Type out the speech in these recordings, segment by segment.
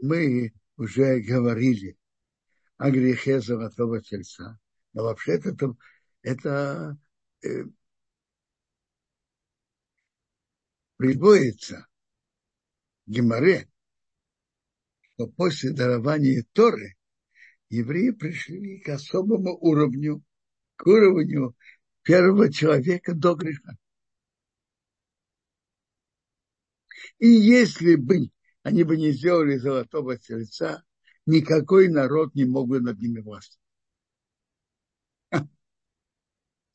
мы уже говорили о грехе золотого тельца. Но вообще-то это, это э, приводится в Геморе, что после дарования Торы евреи пришли к особому уровню, к уровню первого человека до греха. И если бы они бы не сделали золотого тельца, никакой народ не мог бы над ними властвовать.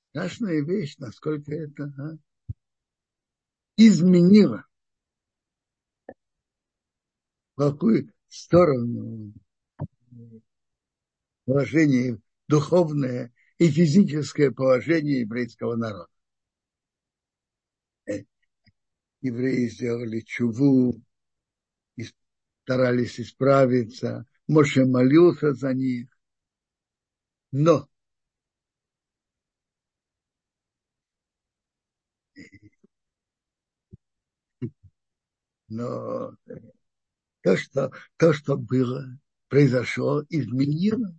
Страшная вещь, насколько это а, изменило в какую сторону положение духовное и физическое положение еврейского народа. Э, евреи сделали чуву, старались исправиться, Моше молился за них. Но но то, что, то, что было, произошло, изменило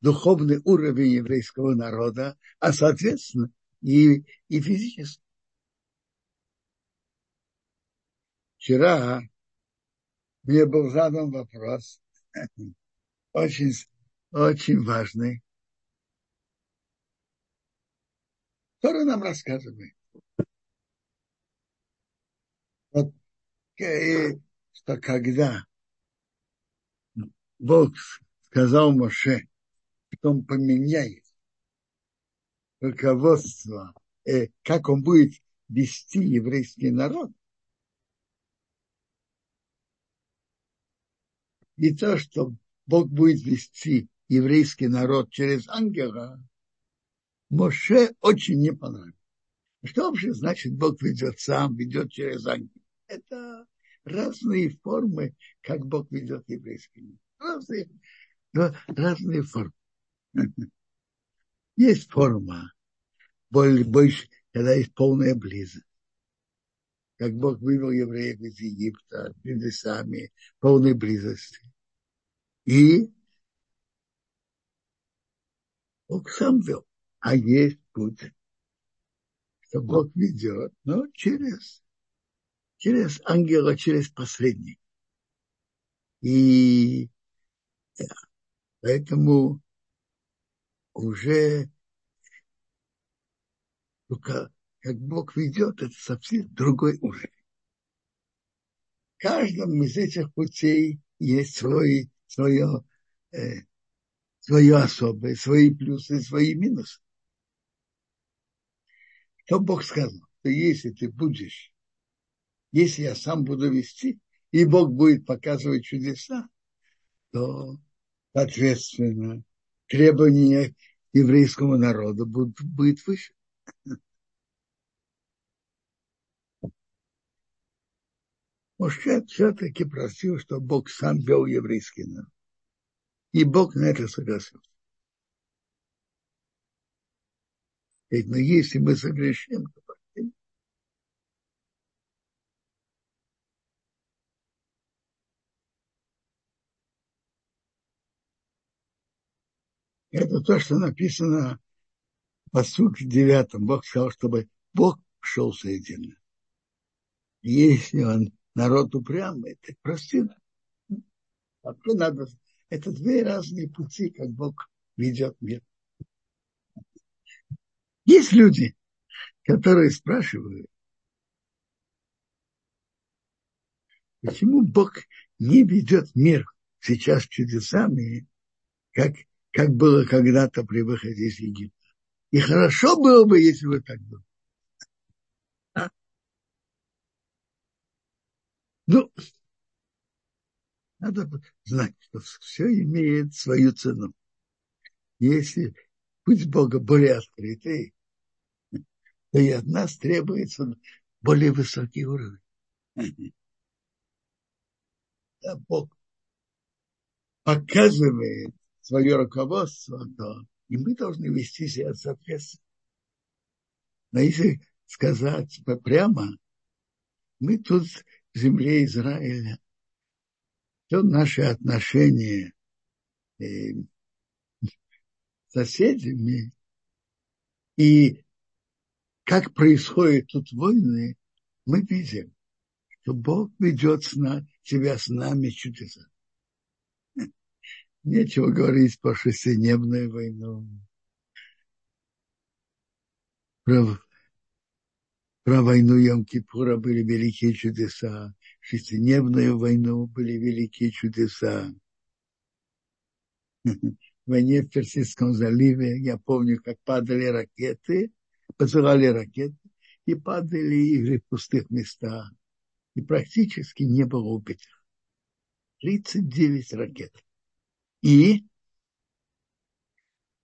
духовный уровень еврейского народа, а соответственно и, и физически. Вчера мне был задан вопрос, очень, очень важный. Который нам рассказывает. Вот, э, что когда Бог сказал Моше, что он поменяет руководство, э, как он будет вести еврейский народ, и то, что Бог будет вести еврейский народ через ангела, Моше очень не понравилось. Что вообще значит Бог ведет сам, ведет через ангела? Это разные формы, как Бог ведет еврейский народ. Разные, разные формы. Есть форма, больше, когда есть полная близость. Как Бог вывел евреев из Египта, чудесами, полной близости. И Бог сам вел. А есть путь, что Бог ведет, но через, через ангела, через посредника. И поэтому уже только как Бог ведет, это совсем другой уровень. В каждом из этих путей есть свой свое, э, свое особое, свои плюсы, свои минусы. То Бог сказал, что если ты будешь, если я сам буду вести, и Бог будет показывать чудеса, то, соответственно, требования еврейскому народу будут, будет выше. Моше все-таки просил, чтобы Бог сам вел еврейский народ. И Бог на это согласился. Ведь, но если мы согрешим, то простим. Это то, что написано по сути девятом. Бог сказал, чтобы Бог шел соединенно. Если он народ упрямый, это прости. Вообще надо... Это две разные пути, как Бог ведет мир. Есть люди, которые спрашивают, почему Бог не ведет мир сейчас чудесами, как, как было когда-то при выходе из Египта. И хорошо было бы, если бы так было. Ну, надо знать, что все имеет свою цену. Если путь Бога более открытый, то и от нас требуется более высокий уровень. Да, Бог показывает свое руководство, то и мы должны вести себя соответственно. Но если сказать прямо, мы тут земле Израиля то наши отношения э, с соседями и как происходят тут войны, мы видим, что Бог ведет с на, себя с нами чудеса. Нечего говорить про шестидневную войну. Про, про войну Йом-Кипура были великие чудеса. Шестидневную войну были великие чудеса. В войне в Персидском заливе я помню, как падали ракеты, посылали ракеты, и падали и в пустых местах. И практически не было убитых. 39 ракет. И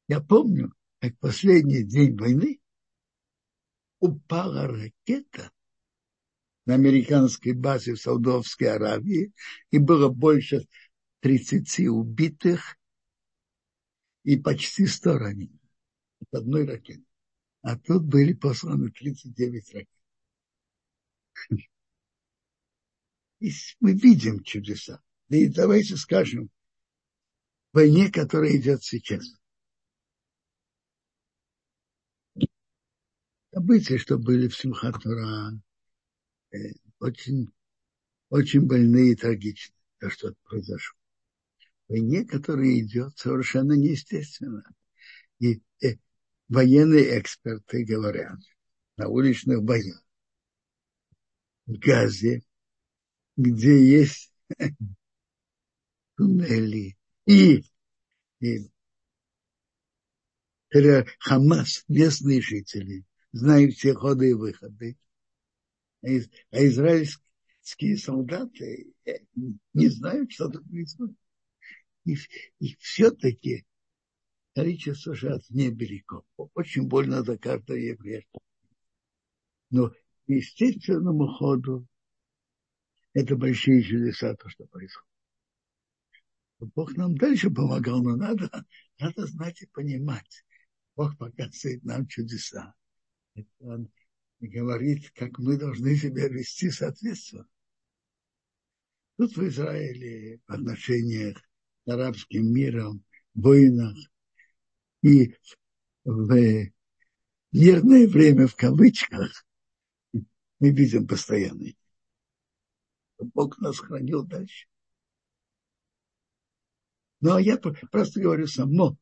я помню, как последний день войны упала ракета на американской базе в Саудовской Аравии, и было больше 30 убитых и почти 100 раненых от одной ракеты. А тут были посланы 39 ракет. И мы видим чудеса. И давайте скажем, войне, которая идет сейчас. События, что были в Симхатура, э, очень, очень больные и трагичные, то, что произошло. Войне, которая идет совершенно неестественно. И э, военные эксперты говорят на уличных боях в Газе, где есть туннели, и, и Хамас, местные жители, знают все ходы и выходы. А, а израильские солдаты э, не знают, что тут происходит. И, и все-таки количество жертв невелико. Очень больно за каждого еврея. Но естественному ходу это большие чудеса, то, что происходит. Бог нам дальше помогал, но надо, надо знать и понимать. Бог показывает нам чудеса. Он говорит, как мы должны себя вести соответственно. Тут в Израиле в отношениях с арабским миром, войнах и в мирное время в кавычках мы видим постоянный. Бог нас хранил дальше. Ну, а я просто говорю само.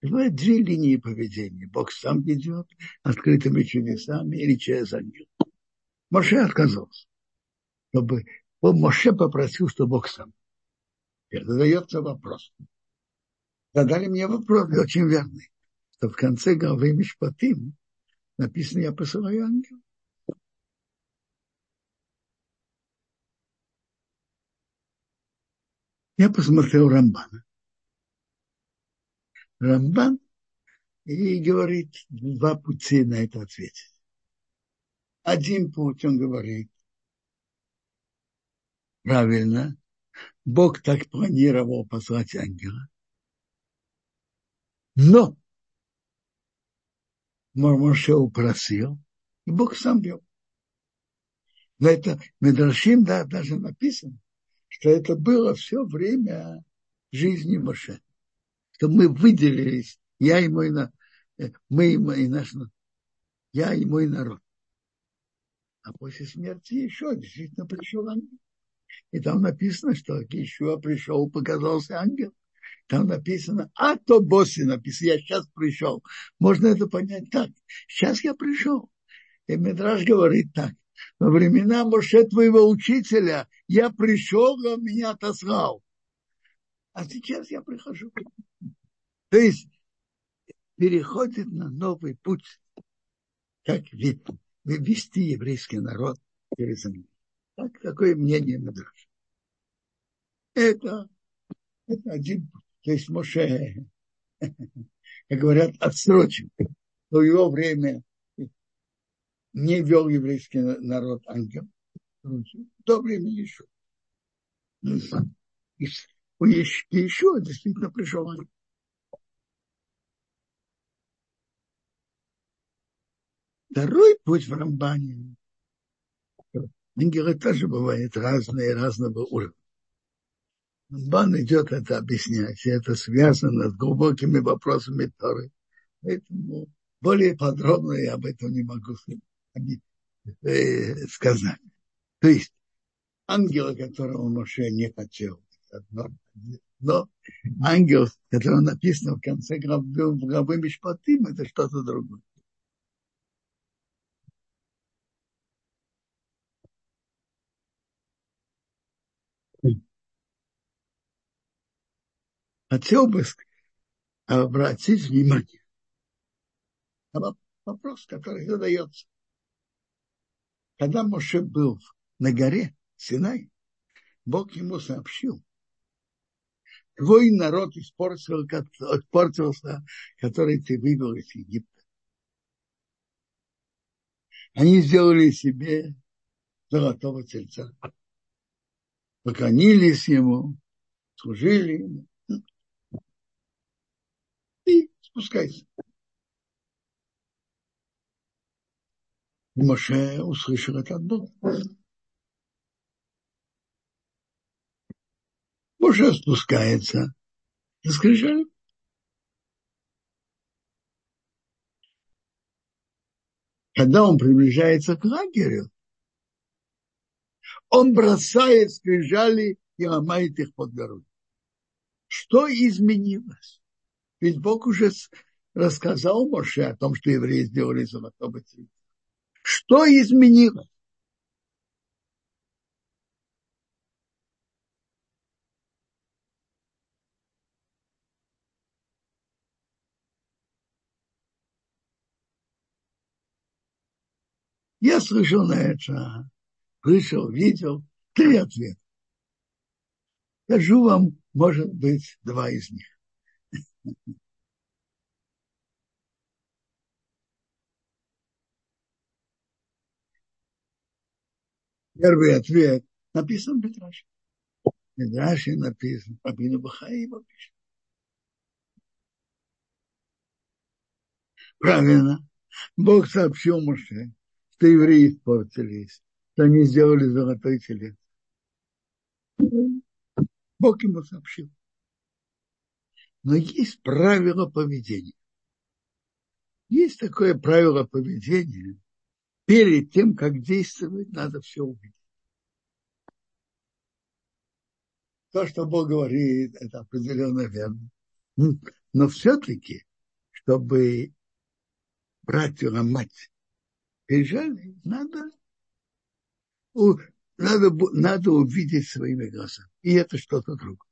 Бывают две линии поведения. Бог сам ведет открытыми чудесами или через ангел. Моше отказался. Чтобы он Моше попросил, чтобы Бог сам. Теперь задается вопрос. Задали мне вопрос, очень верный, что в конце главы Мишпатим написано, я посылаю ангел. Я посмотрел Рамбана. Рамбан и говорит два пути на это ответить. Один путь, он говорит, правильно, Бог так планировал послать ангела. Но Моше упросил, и Бог сам вел. Но это Медрашим да, даже написано, что это было все время жизни Моше. Что мы выделились, я и мой, э, мы и мой наш, я и мой народ. А после смерти еще действительно пришел ангел. И там написано, что еще пришел, показался ангел. Там написано, а то боссы написано, я сейчас пришел. Можно это понять так. Сейчас я пришел. И Медраж говорит так. Во времена Моше твоего учителя я пришел, он меня отослал. А сейчас я прихожу. То есть переходит на новый путь, как вести еврейский народ через землю. Так, такое мнение Медраша. Это, это один путь. То есть Моше, как говорят, отсрочен. В его время не вел еврейский народ ангел. До времени еще. И еще действительно пришел. Второй путь в Рамбане. Ангелы тоже бывают разные, разного уровня. Бан идет это объяснять, и это связано с глубокими вопросами Торы. Поэтому более подробно я об этом не могу э, сказать. То есть ангела, которого Моше не хотел, одно, но ангел, который написано в конце главы, главы Мишпатим, это что-то другое. Хотел бы обратить внимание на вопрос, который задается. Когда Моше был на горе Синай, Бог ему сообщил, твой народ испортил, испортился, который ты вывел из Египта. Они сделали себе золотого тельца. Поклонились ему, служили ему. И спускайся. И Моше услышал это от Бога. Моше спускается и скрижали. Когда он приближается к лагерю, он бросает скрижали и ломает их под горой. Что изменилось? Ведь Бог уже рассказал Моше о том, что евреи сделали золотого цвета. Что изменилось? Я слышал на это, слышал, видел три ответа. Скажу вам, может быть, два из них. Первый ответ написан в Медраше. В написан, Абину Бахаима пишет. Правильно. Бог сообщил Моше, что евреи испортились, что они сделали золотой телец. Бог ему сообщил. Но есть правило поведения. Есть такое правило поведения. Перед тем, как действовать, надо все увидеть. То, что Бог говорит, это определенно верно. Но все-таки, чтобы братью ломать пережали, надо, надо, надо увидеть своими глазами. И это что-то другое.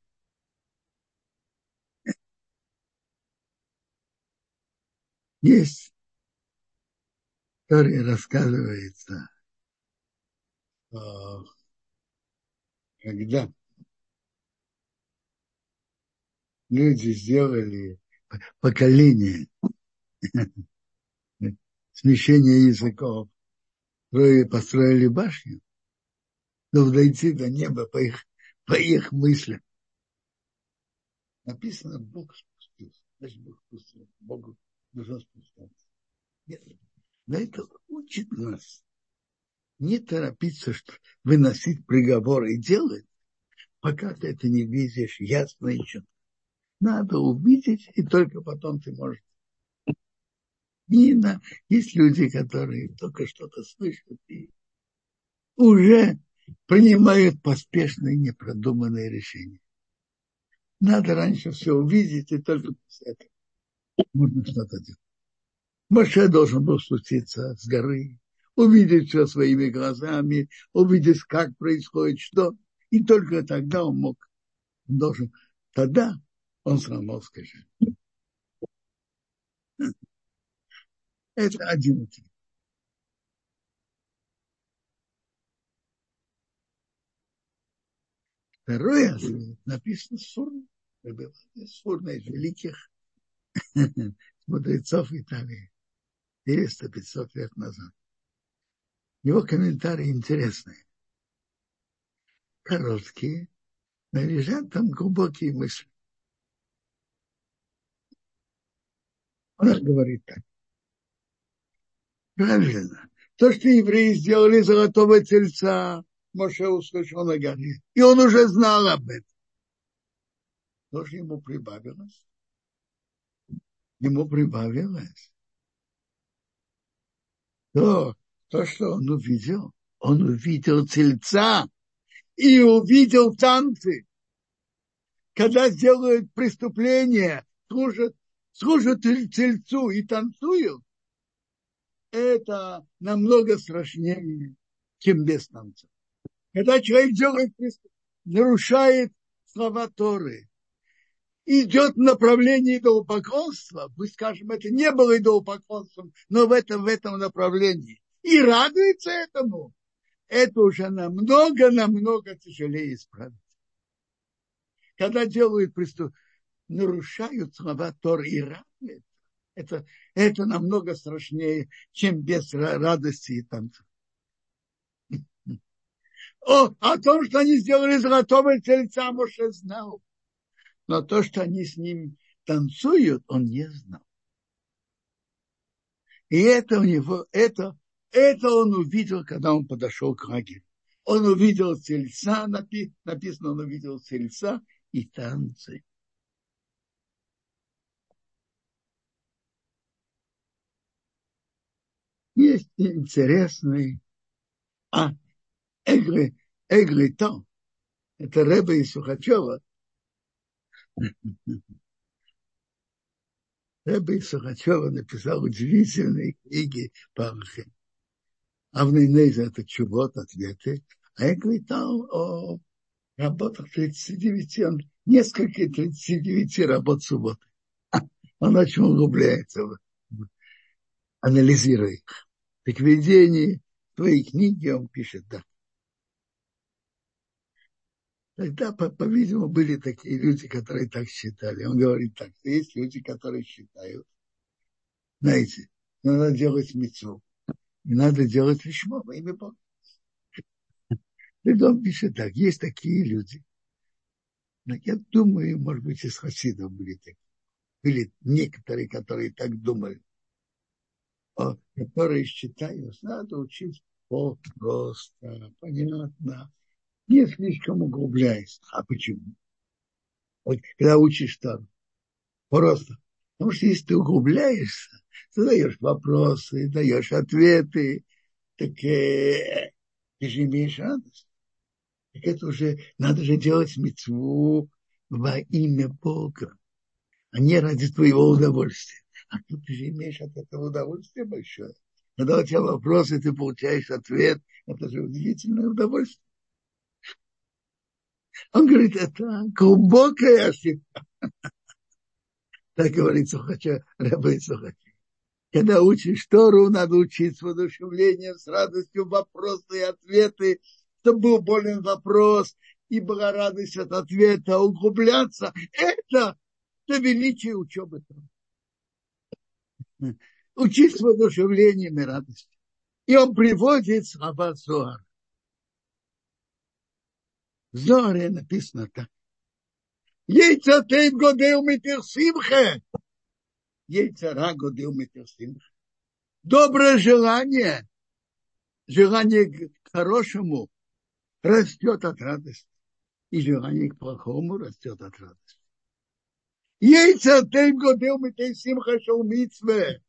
Есть, который рассказывается, когда люди сделали поколение смещение языков, построили башню, но дойти до неба по их, по их мыслям. Написано, Бог спустился. Значит, Бог спустился. Богу нужно спускаться. Нет. Но это учит нас не торопиться что, выносить приговор и делать, пока ты это не видишь ясно и четко. Надо увидеть, и только потом ты можешь Нина, есть люди, которые только что-то слышат и уже принимают поспешные, непродуманные решения. Надо раньше все увидеть, и только после этого можно что-то делать. Моше должен был спуститься с горы, увидеть все своими глазами, увидеть, как происходит что, и только тогда он мог, он должен, тогда он сломался же. Это один ответ. Второй ответ написано Сурна. Сурна из великих мудрецов Италии. 400-500 лет назад. Его комментарии интересные. Короткие, но лежат там глубокие мысли. Он говорит так. Правильно. То, что евреи сделали золотого тельца, Моше услышал на горе. И он уже знал об этом. тоже ему прибавилось. Ему прибавилось. То, то, что он увидел, он увидел тельца и увидел танцы. Когда сделают преступление, служат, служат тельцу и танцуют, это намного страшнее, чем без. Когда человек делает нарушает слова Торы, идет в направлении идолопоклонства, пусть скажем, это не было идолопоклонством, но в этом, в этом направлении, и радуется этому, это уже намного-намного тяжелее исправить. Когда делают преступление, нарушают слова Торы и радуются, это, это намного страшнее, чем без радости и танца. О, о том, что они сделали золотого тельца, Моше знал. Но то, что они с ним танцуют, он не знал. И это у него, это, это он увидел, когда он подошел к лагерю. Он увидел тельца, написано, он увидел тельца и танцы. Есть интересный, а, Эгли, Эглитон, это Рэба из Сухачева, Рэба из Сухачева написал удивительные книги по Архе. Авнейнейза – это чувот, ответы, а Эглитон о работах 39, он несколько 39 работ субботы. Он очень углубляется, анализируя их. Так в твоей книги он пишет так. Тогда, по-видимому, были такие люди, которые так считали. Он говорит так, что есть люди, которые считают, знаете, надо делать мецу, не надо делать лишмо во имя Бога. И он пишет так, есть такие люди. Но я думаю, может быть, из хасидов были такие. Были некоторые, которые так думали. Которые считают, надо учить просто, понятно, не слишком углубляясь. А почему? Вот когда учишь там просто. Потому что если ты углубляешься, ты даешь вопросы, даешь ответы, так э, ты же имеешь радость. Так это уже, надо же делать мецву во имя Бога, а не ради твоего удовольствия. А тут ты имеешь от этого удовольствие большое. Когда у тебя вопросы, ты получаешь ответ, это же удивительное удовольствие. Он говорит, это глубокая ошибка. Так говорит Сухача, Рабы Сухача. Когда учишь Тору, надо учить с воодушевлением, с радостью вопросы и ответы, чтобы был болен вопрос, и была радость от ответа, углубляться. Это, это величие учебы Торы. Учить с воодушевлением и радостью. И он приводит слова Зоара. В Зоре написано так. Яйца тейт годел митер симхе. Яйцара годел митер симхе. Доброе желание, желание к хорошему растет от радости. И желание к плохому растет от радости. Яйца тейт годел митер симхе шел митве.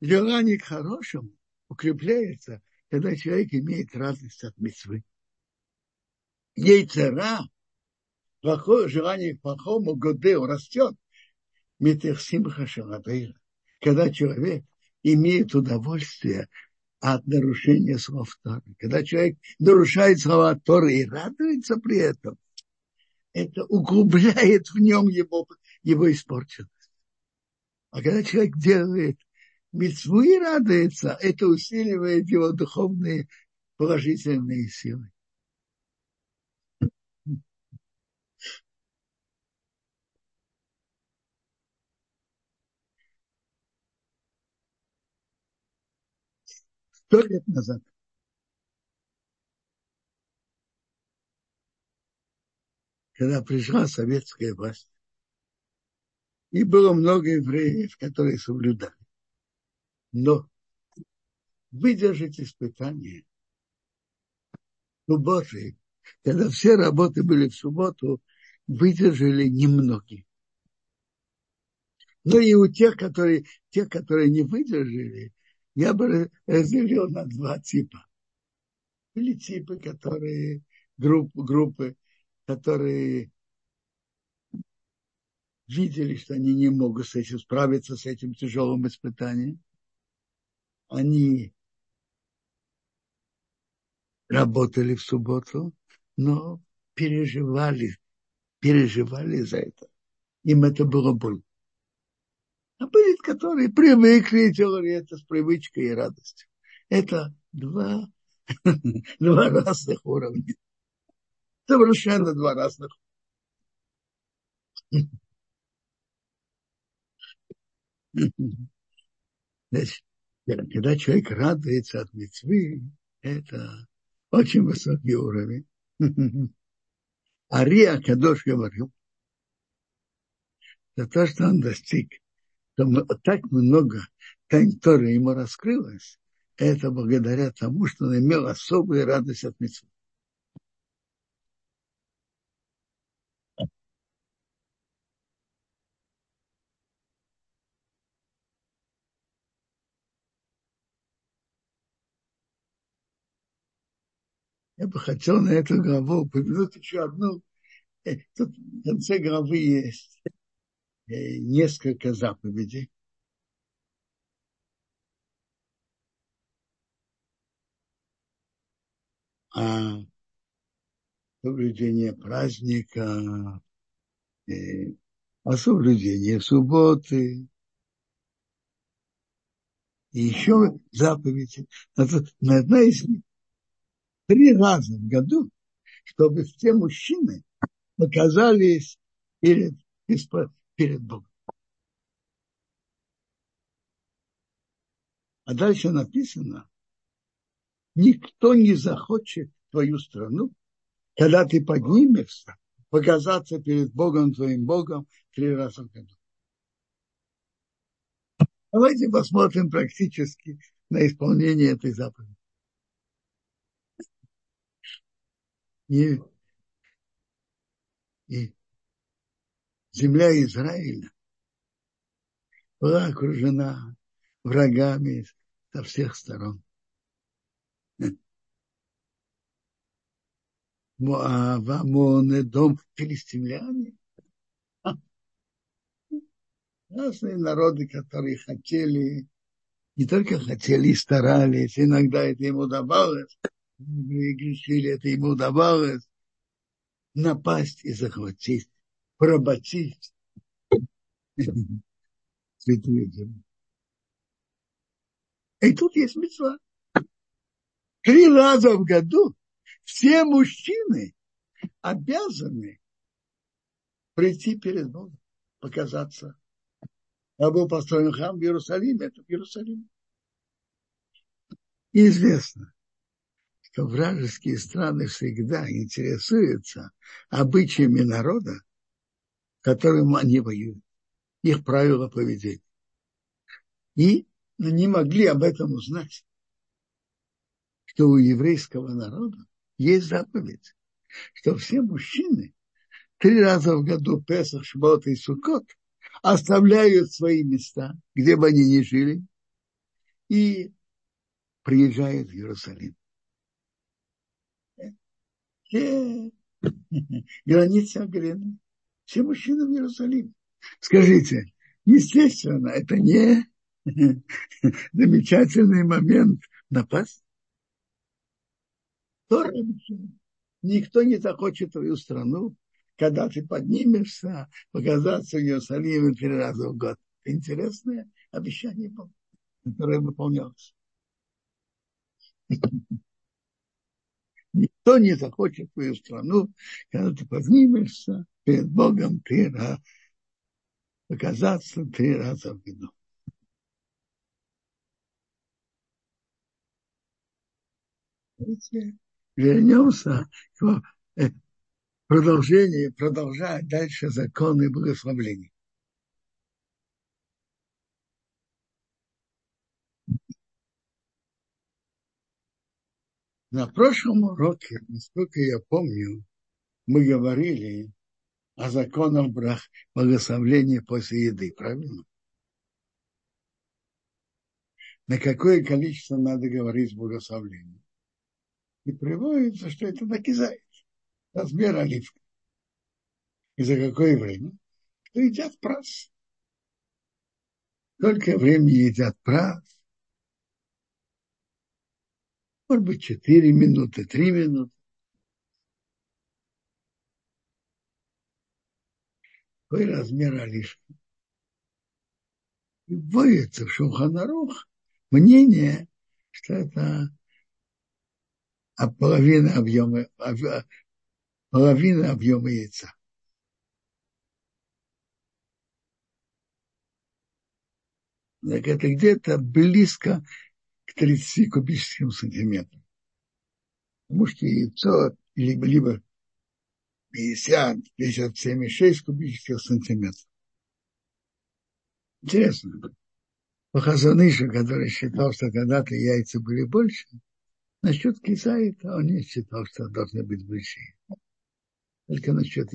Желание к хорошему укрепляется, когда человек имеет радость от митвы яйцера, плохое желание к плохому годео растет, метерсимха шалабейра. Когда человек имеет удовольствие от нарушения слов Торы. Когда человек нарушает слова Торы и радуется при этом, это углубляет в нем его, его испорченность. А когда человек делает митцву и радуется, это усиливает его духовные положительные силы. сто лет назад. Когда пришла советская власть, и было много евреев, которые соблюдали. Но выдержать испытание субботы, когда все работы были в субботу, выдержали немногие. Но и у тех, которые, тех, которые не выдержали, я бы разделил на два типа. Были типы, которые, групп, группы, которые видели, что они не могут с этим справиться с этим тяжелым испытанием. Они работали в субботу, но переживали, переживали за это. Им это было больно а были, которые привыкли делали это с привычкой и радостью. Это два, два разных уровня. Совершенно два разных. Значит, когда человек радуется от мецвы, это очень высокий уровень. Ария Кадош говорил, за то, что он достиг что так много тайн Торы ему раскрылось, это благодаря тому, что он имел особую радость от митцвы. Я бы хотел на эту главу упомянуть еще одну. Э, тут в конце главы есть Э, несколько заповедей. А соблюдение праздника, э, а соблюдение субботы, и еще заповеди. На одна из них три раза в году, чтобы все мужчины оказались перед, перед Богом. А дальше написано, никто не захочет твою страну, когда ты поднимешься, показаться перед Богом, твоим Богом, три раза в году. Давайте посмотрим практически на исполнение этой заповеди. И, и земля Израиля была окружена врагами со всех сторон. Моав, Амон, дом филистимляне. Разные народы, которые хотели, не только хотели и старались, иногда это им удавалось, грешили, это ему удавалось, напасть и захватить поработить святую землю. И тут есть мецва. Три раза в году все мужчины обязаны прийти перед Богом, показаться. Я был построен храм в Иерусалиме, это в Иерусалиме. И известно, вражеские страны всегда интересуются обычаями народа, которым они воюют, их правила поведения. И они могли об этом узнать, что у еврейского народа есть заповедь, что все мужчины три раза в году Песах, Шбот и Сукот оставляют свои места, где бы они ни жили, и приезжают в Иерусалим. Все границы оголены все мужчины в Иерусалиме. Скажите, естественно, это не замечательный момент напасть? Никто не захочет твою страну, когда ты поднимешься, показаться в Иерусалиме три раза в год. Интересное обещание было, которое выполнялось. Никто не захочет твою страну, когда ты поднимешься перед Богом три раза, показаться три раза в году. Вернемся к э, продолжению, продолжать дальше законы благословления. На прошлом уроке, насколько я помню, мы говорили о законах благословления после еды, правильно? На какое количество надо говорить благословление? И приводится, что это накизает. Размер оливка. И за какое время? Что едят прас. Сколько времени едят прас? Может быть, 4 минуты, 3 минуты. Какой размер оливки? И вводится в Шуханарух мнение, что это половина объема, половина объема яйца. Так это где-то близко 30 кубическим сантиметрам. Потому что яйцо либо, либо 50, 57,6 кубических сантиметров. Интересно. По Хазанышу, который считал, что когда-то яйца были больше, насчет кисаита он не считал, что должны быть большие. Только насчет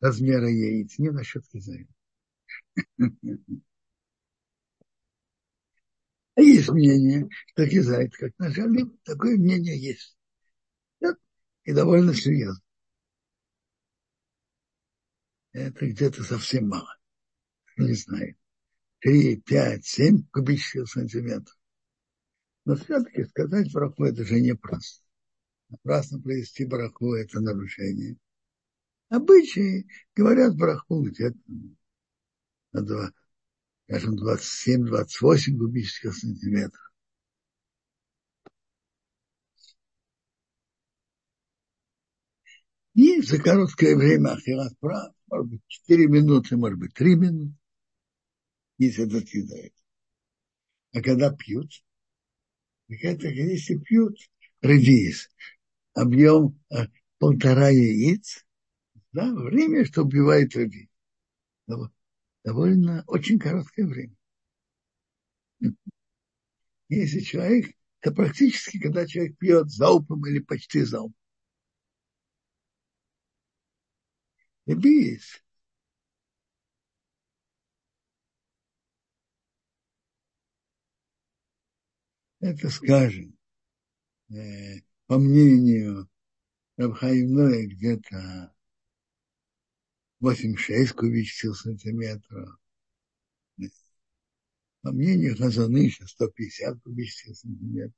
размера яиц, не насчет кисаита. А есть мнение, что кизайт как нажали, такое мнение есть. И довольно серьезно. Это где-то совсем мало. Не знаю. 3, 5, 7 кубических сантиметров. Но все-таки сказать браху это же не просто. Напрасно провести браху это нарушение. Обычаи говорят браху где-то на два, скажем, 27-28 кубических сантиметров. И за короткое время ахилат прав, может быть, 4 минуты, может быть, 3 минуты, если это съедает. А когда пьют, так это, если пьют редис, объем а, полтора яиц, да, время, что убивает редис довольно очень короткое время. Если человек, это практически, когда человек пьет залпом или почти залпом. Бис. Это, скажем, э, по мнению Рабхаимноя, где-то 8,6 кубических сантиметров. По мнению Хазаныша 150 кубических сантиметров.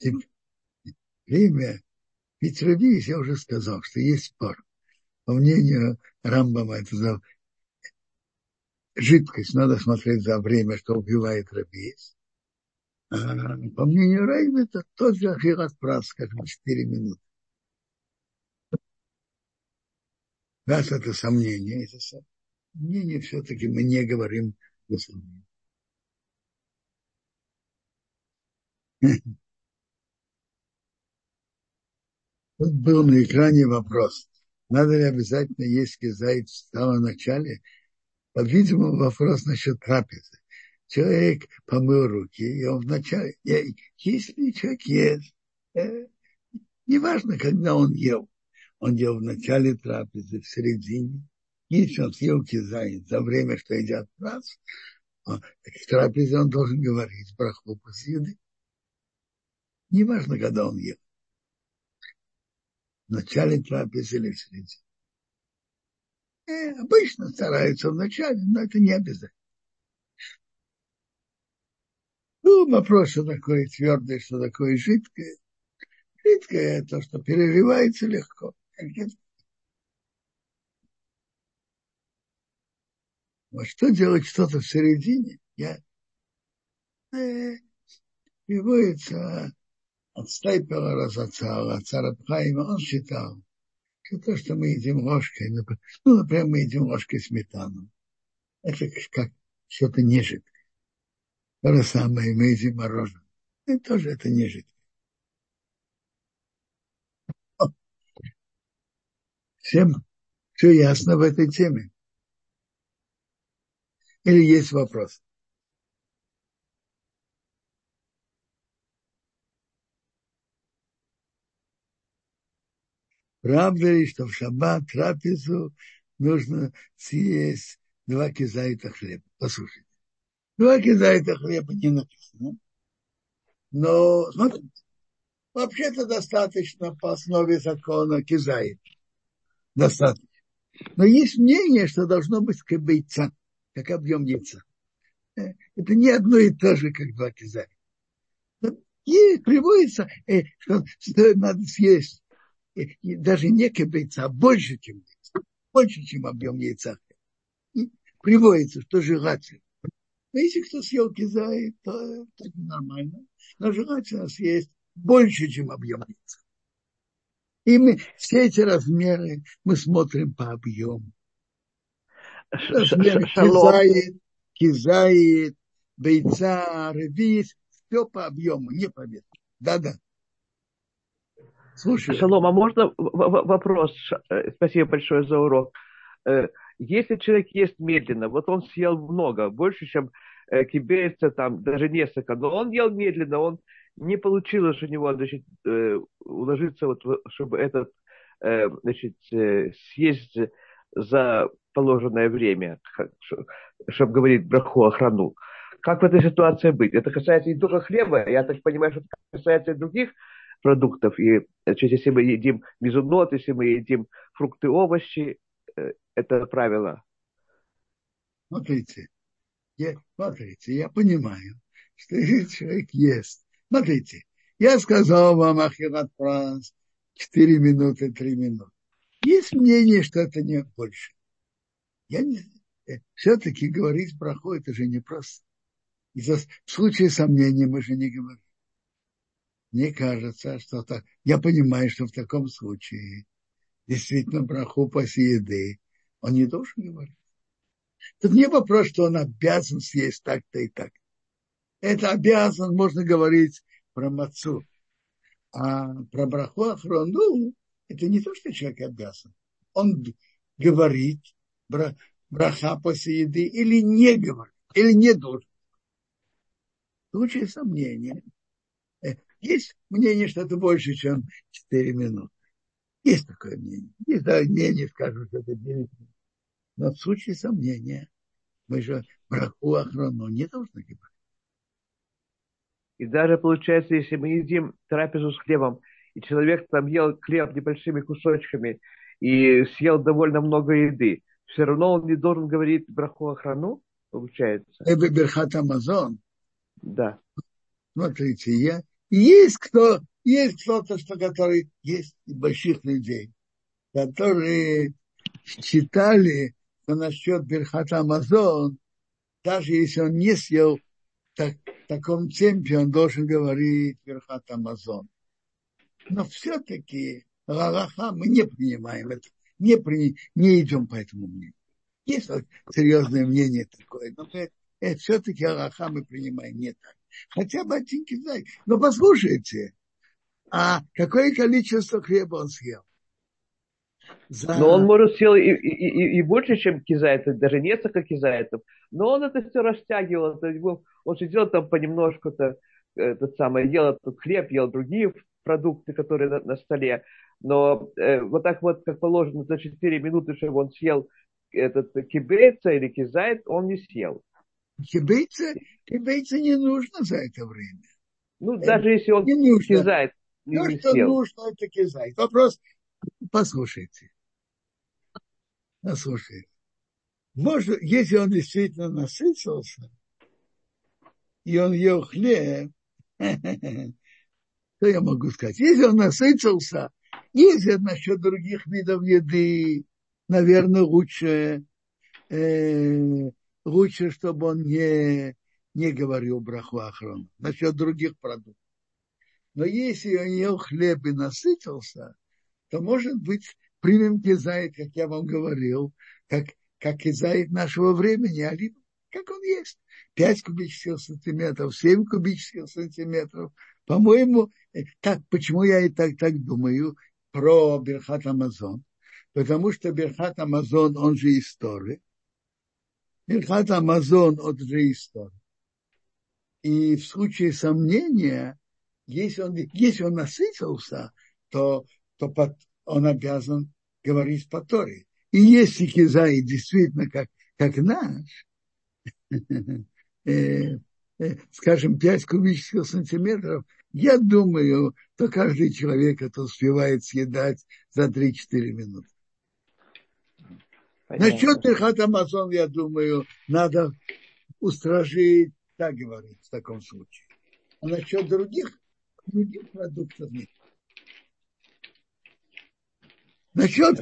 И время ведь родились, я уже сказал, что есть спор. По мнению Рамбама, это за жидкость, надо смотреть за время, что убивает рабиес. А по мнению Райма, это тот же Ахират Прас, скажем, 4 минуты. Раз это сомнение, это сомнение все-таки мы не говорим о сомнении. Тут был на экране вопрос. Надо ли обязательно есть кизайт в самом начале? По-видимому, вопрос насчет трапезы. Человек помыл руки, и он вначале... Если человек ест, э, неважно, когда он ел, он ел в начале трапезы, в середине. Если он съел кизайн за время, что едят а, в трапезе он должен говорить браху после еды. Неважно, когда он ел. В начале трапезы или в середине. Э, обычно стараются в начале, но это не обязательно. Ну, вопрос, что такое твердое, что такое жидкое. Жидкое – то, что переливается легко. Вот что делать что-то в середине? Я э, приводится от Стайпера Розацала, от Царабхайма, он считал, что то, что мы едим ложкой, ну, например, мы едим ложкой сметану, это как что-то нежидкое. То же самое мы едим мороженое. И тоже это нежидкое. Всем все ясно в этой теме? Или есть вопрос? Правда ли, что в шаббат трапезу нужно съесть два кизайта хлеба? Послушайте. Два кизайта хлеба не написано. Но, смотрите, вообще-то достаточно по основе закона кизайт. Достаточно. Но есть мнение, что должно быть как яйца, как объем яйца. Э, это не одно и то же, как два кизайта. И приводится, что надо съесть даже не яйца, а больше, чем яйца, больше, чем объем яйца. И приводится, что желательно. Но если кто съел кизай, то это нормально. Но желательно съесть больше, чем объем яйца. И мы все эти размеры мы смотрим по объему. Размеры кизает, кизает, бейца, ревис, все по объему, не по весу. Да-да. Слушай. Шалом, а можно вопрос? Э, спасибо большое за урок. Э, если человек ест медленно, вот он съел много, больше, чем э, кибейца, там даже несколько, но он ел медленно, он не получилось у него значит, уложиться, вот, чтобы этот значит, съесть за положенное время, чтобы говорить браху охрану. Как в этой ситуации быть? Это касается не только хлеба, я так понимаю, что это касается и других продуктов. И значит, если мы едим мезунот, если мы едим фрукты, овощи, э, это правило. Смотрите, я, смотрите, я понимаю, что если человек ест. Смотрите, я сказал вам Ахират Франс 4 минуты, 3 минуты. Есть мнение, что это не больше. Я не э, все-таки говорить про это же непросто. И в случае сомнений мы же не говорим. Мне кажется, что так. Я понимаю, что в таком случае действительно браху после еды он не должен говорить. Тут не вопрос, что он обязан съесть так-то и так. Это обязан, можно говорить про мацу. А про браху ахрону, это не то, что человек обязан. Он говорит браха после еды или не говорит, или не должен. В случае сомнения есть мнение, что это больше, чем 4 минуты. Есть такое мнение. Есть да, мнение, скажут, что это 9 минут. Но в случае сомнения, мы же браху охрану не должны говорить. И даже получается, если мы едим трапезу с хлебом, и человек там ел хлеб небольшими кусочками и съел довольно много еды, все равно он не должен говорить браху охрану, получается. Это Берхат Амазон. Да. Смотрите, я, есть кто, есть кто-то, что который, есть больших людей, которые считали, что насчет Берхата Амазон, даже если он не съел таком темпе, он должен говорить Берхат Амазон. Но все-таки Галаха мы не принимаем это, не, при, не идем по этому мнению. Есть вот серьезное мнение такое, но это, все-таки Галаха мы принимаем не так хотя бы один кизай. Но послушайте, а какое количество хлеба он съел? За... Но он, может, съел и, и, и, и больше, чем кизайтов, даже несколько кизайтов. Но он это все растягивал. То есть был, он сидел там понемножку-то, этот самый, ел этот хлеб, ел другие продукты, которые на, на столе. Но э, вот так вот, как положено, за 4 минуты, чтобы он съел этот кибейца или кизайт, он не съел. Кибейца, кибейца не нужно за это время. Ну, даже если он не нужно. кизает. Не То, что съел. нужно, это кизает. Вопрос, послушайте. Послушайте. Может, если он действительно насытился, и он ел хлеб, что я могу сказать? Если он насытился, если насчет других видов еды, наверное, лучше э, лучше, чтобы он не, не говорил браху охрану насчет других продуктов. Но если он ел хлеб и насытился, то, может быть, примем кизайт, как я вам говорил, как, как кизайт нашего времени, а либо как он есть. 5 кубических сантиметров, 7 кубических сантиметров. По-моему, так, почему я и так, так думаю про Берхат Амазон? Потому что Берхат Амазон, он же историк, Мирхат Амазон от Джейстон. И в случае сомнения, если он, если он насытился, то, то под, он обязан говорить по Торе. И если Кизай действительно как, как наш, э, э, скажем, 5 кубических сантиметров, я думаю, то каждый человек это успевает съедать за 3-4 минуты. Понятно. Насчет Берхат Амазон, я думаю, надо устражить, так говорить в таком случае. А насчет других, других продуктов нет. Насчет,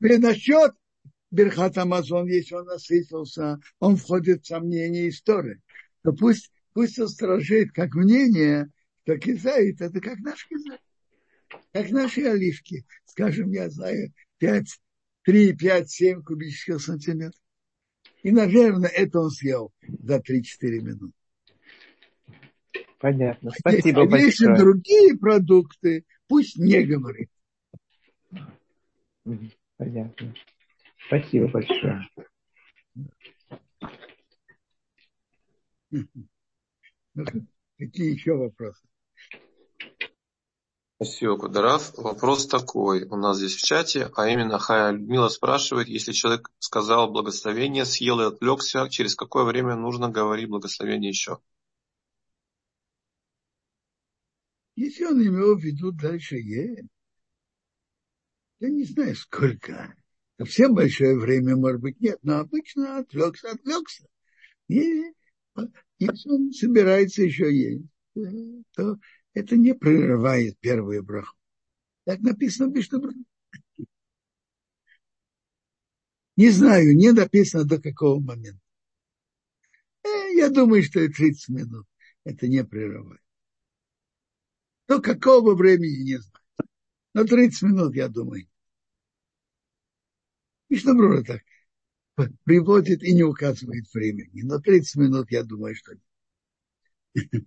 насчет Берхат Амазон, если он насытился, он входит в сомнение истории, то пусть, пусть устражит как мнение, что кизаит, это как наш кизаит. Как наши оливки. Скажем, я знаю, 5, 3, 5, 7 кубических сантиметров. И, наверное, это он съел за 3-4 минуты. Понятно. А Спасибо а большое. Если другие продукты, пусть не говорит. Понятно. Спасибо большое. Какие еще вопросы? Спасибо, Кударав. Вопрос такой у нас здесь в чате, а именно Хая Людмила спрашивает, если человек сказал благословение, съел и отвлекся, через какое время нужно говорить благословение еще? Если он имел в виду дальше есть, я не знаю сколько, совсем большое время, может быть, нет, но обычно отвлекся, отвлекся. И если он собирается еще есть, э, то это не прерывает первую браху. Так написано в. Не знаю, не написано до какого момента. Э, я думаю, что и 30 минут. Это не прерывает. До какого времени, не знаю. Но 30 минут, я думаю. Мишнабрура так приводит и не указывает времени. Но 30 минут, я думаю, что нет.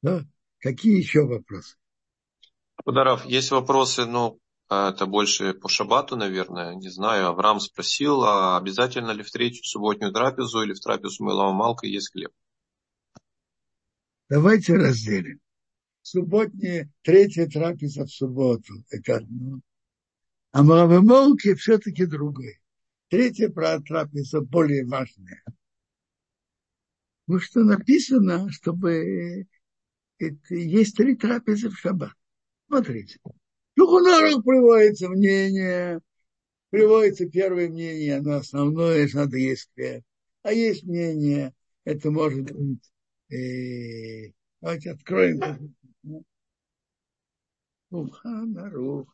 Да? Какие еще вопросы? Подаров, есть вопросы, ну, а, это больше по шабату, наверное, не знаю. Авраам спросил, а обязательно ли в третью субботнюю трапезу или в трапезу Мылова Малка есть хлеб? Давайте разделим. Субботняя, третья трапеза в субботу. Это одно. А Малки все-таки другое. Третья трапеза более важная. Потому что написано, чтобы это, есть три трапезы в шаббат. Смотрите. Шухунарах приводится мнение, приводится первое мнение, но основное, надо есть. А есть мнение, это может быть, э, давайте откроем. Шуханарух.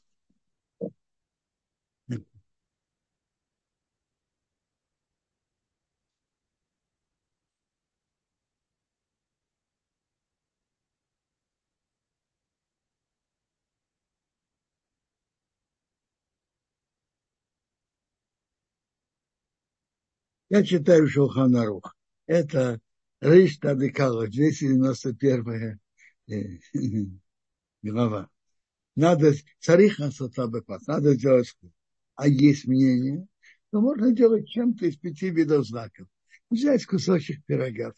Я читаю Шулханарух. Это Риш Тадыкалов, 291 глава. Надо, цариха сатабепас, надо сделать А есть мнение, то можно делать чем-то из пяти видов знаков. Взять кусочек пирога.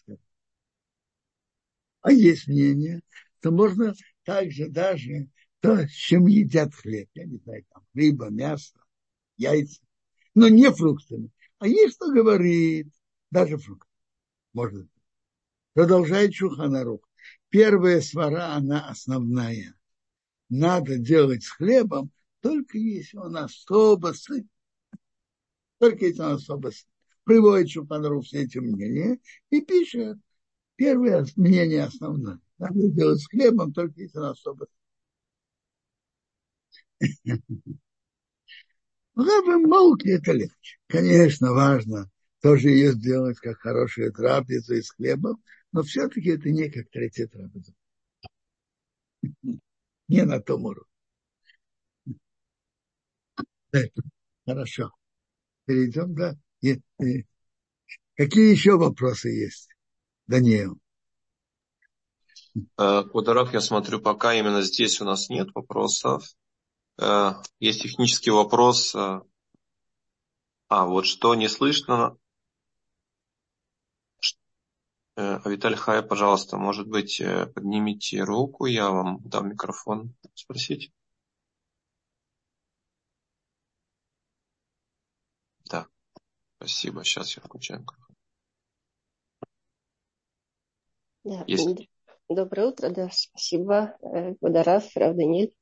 А есть мнение, то можно также даже то, с чем едят хлеб. Я не знаю, там рыба, мясо, яйца. Но не фруктами. А есть, кто говорит, даже фрукт. Может быть. Продолжает Чуханарух. Первая свара, она основная. Надо делать с хлебом, только если он особо сыт. Только если он особо сыт. Приводит Чуханарух все эти мнения и пишет. Первое мнение основное. Надо делать с хлебом, только если он особо сыт. Рабы молки это легче. Конечно, важно тоже ее сделать как хорошую трапезу из хлеба, но все-таки это не как третья трапеза. Не на том уровне. Хорошо. Перейдем, да? Какие еще вопросы есть? Даниил. Кударов, я смотрю, пока именно здесь у нас нет вопросов. Э, есть технический вопрос. Э, а, вот что не слышно. Э, Виталий Хай, пожалуйста, может быть, э, поднимите руку, я вам дам микрофон спросить. Да, спасибо. Сейчас я включаю микрофон. Да. Есть. Доброе утро, да, спасибо, Водорав, Рав Даниэль.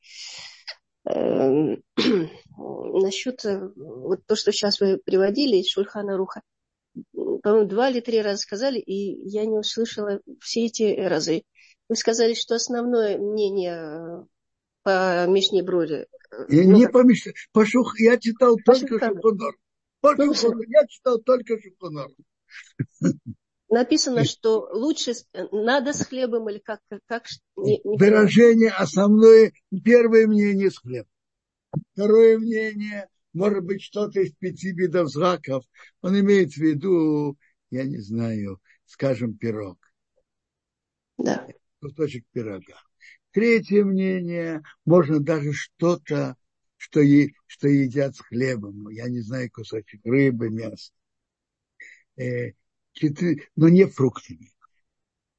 Эм, насчет вот то, что сейчас вы приводили из Шульхана Руха, по-моему, два или три раза сказали, и я не услышала все эти разы. Вы сказали, что основное мнение по Мишне Броре. Я ну, не по Мишне, по Шух, я читал по только Шухонор. По Шухонор, я читал только Шухонор. Написано, что лучше надо с хлебом или как? как не, не Выражение основное, первое мнение с хлебом. Второе мнение может быть, что-то из пяти видов зраков. Он имеет в виду, я не знаю, скажем, пирог. Да. Кусочек пирога. Третье мнение, можно даже что-то, что, е, что едят с хлебом. Я не знаю, кусочек рыбы, мяса. Э, четыре, но не фруктами.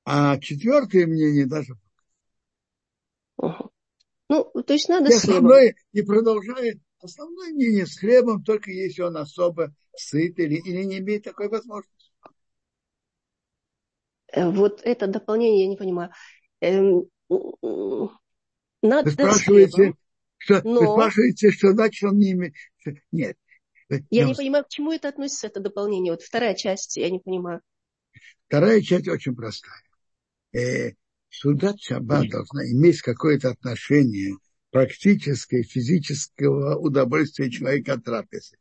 А четвертое мнение даже Ну, то есть надо и с хлебом. И продолжает Основное мнение с хлебом, только если он особо сыт или, или не имеет такой возможности. Э, вот это дополнение я не понимаю. Эм, надо вы спрашиваете, что, но... вы спрашиваете, что значит он не имеет. Нет. Я не понимаю, к чему это относится, это дополнение. Вот вторая часть, я не понимаю. Вторая часть очень простая. Э, Судат Шаббат должна иметь какое-то отношение практической физического удовольствия человека от трапезы.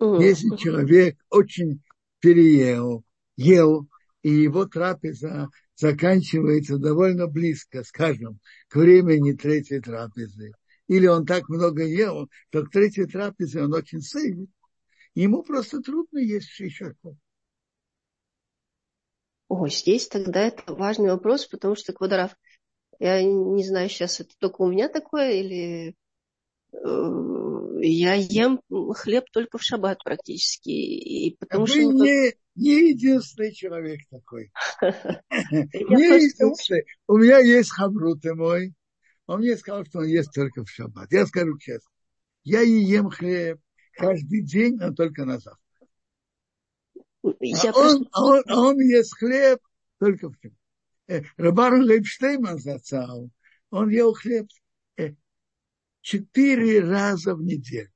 Если человек очень переел, ел, и его трапеза заканчивается довольно близко, скажем, к времени третьей трапезы, или он так много ел, что к третьей трапезе он очень сыт, ему просто трудно есть еще что-то. О, здесь тогда это важный вопрос, потому что Квадоров, я не знаю, сейчас это только у меня такое или э, я ем хлеб только в шаббат практически. И потому Вы что не, не единственный человек такой. Не единственный. У меня есть хабруты мой. Он мне сказал, что он ест только в шаббат. Я скажу честно. Я и ем хлеб каждый день, но только на завтра. А он, а, он, а он ест хлеб только в шаббат. Рабару Лейбштейман зацал, он ел хлеб э, четыре раза в неделю.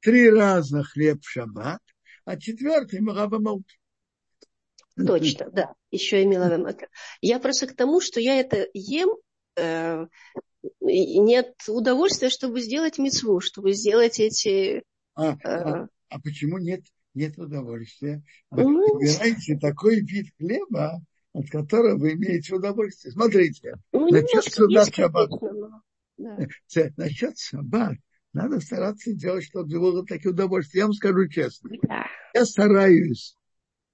Три раза хлеб в шаббат, а четвертый Мараба Малки. Точно, да, еще в виду. Я просто к тому, что я это ем, э, нет удовольствия, чтобы сделать мецву, чтобы сделать эти... А, э, а, а почему нет, нет удовольствия? Вы ну, выбираете такой вид хлеба, от которого вы имеете удовольствие. Смотрите, ну, насчет суда шаббат. Да. Насчет шаббат надо стараться делать, чтобы было такие удовольствия. Я вам скажу честно. Да. Я стараюсь,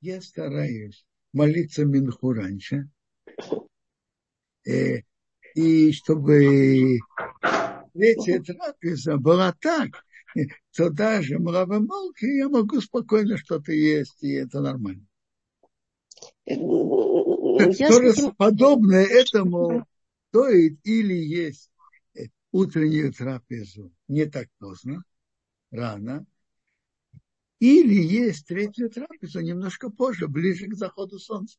я стараюсь молиться Минху раньше. Э, и чтобы третья трапеза была так, то даже мравомолки я могу спокойно что-то есть, и это нормально. Э, тоже подобное этому стоит или есть утреннюю трапезу не так поздно, рано, или есть третью трапезу немножко позже, ближе к заходу солнца.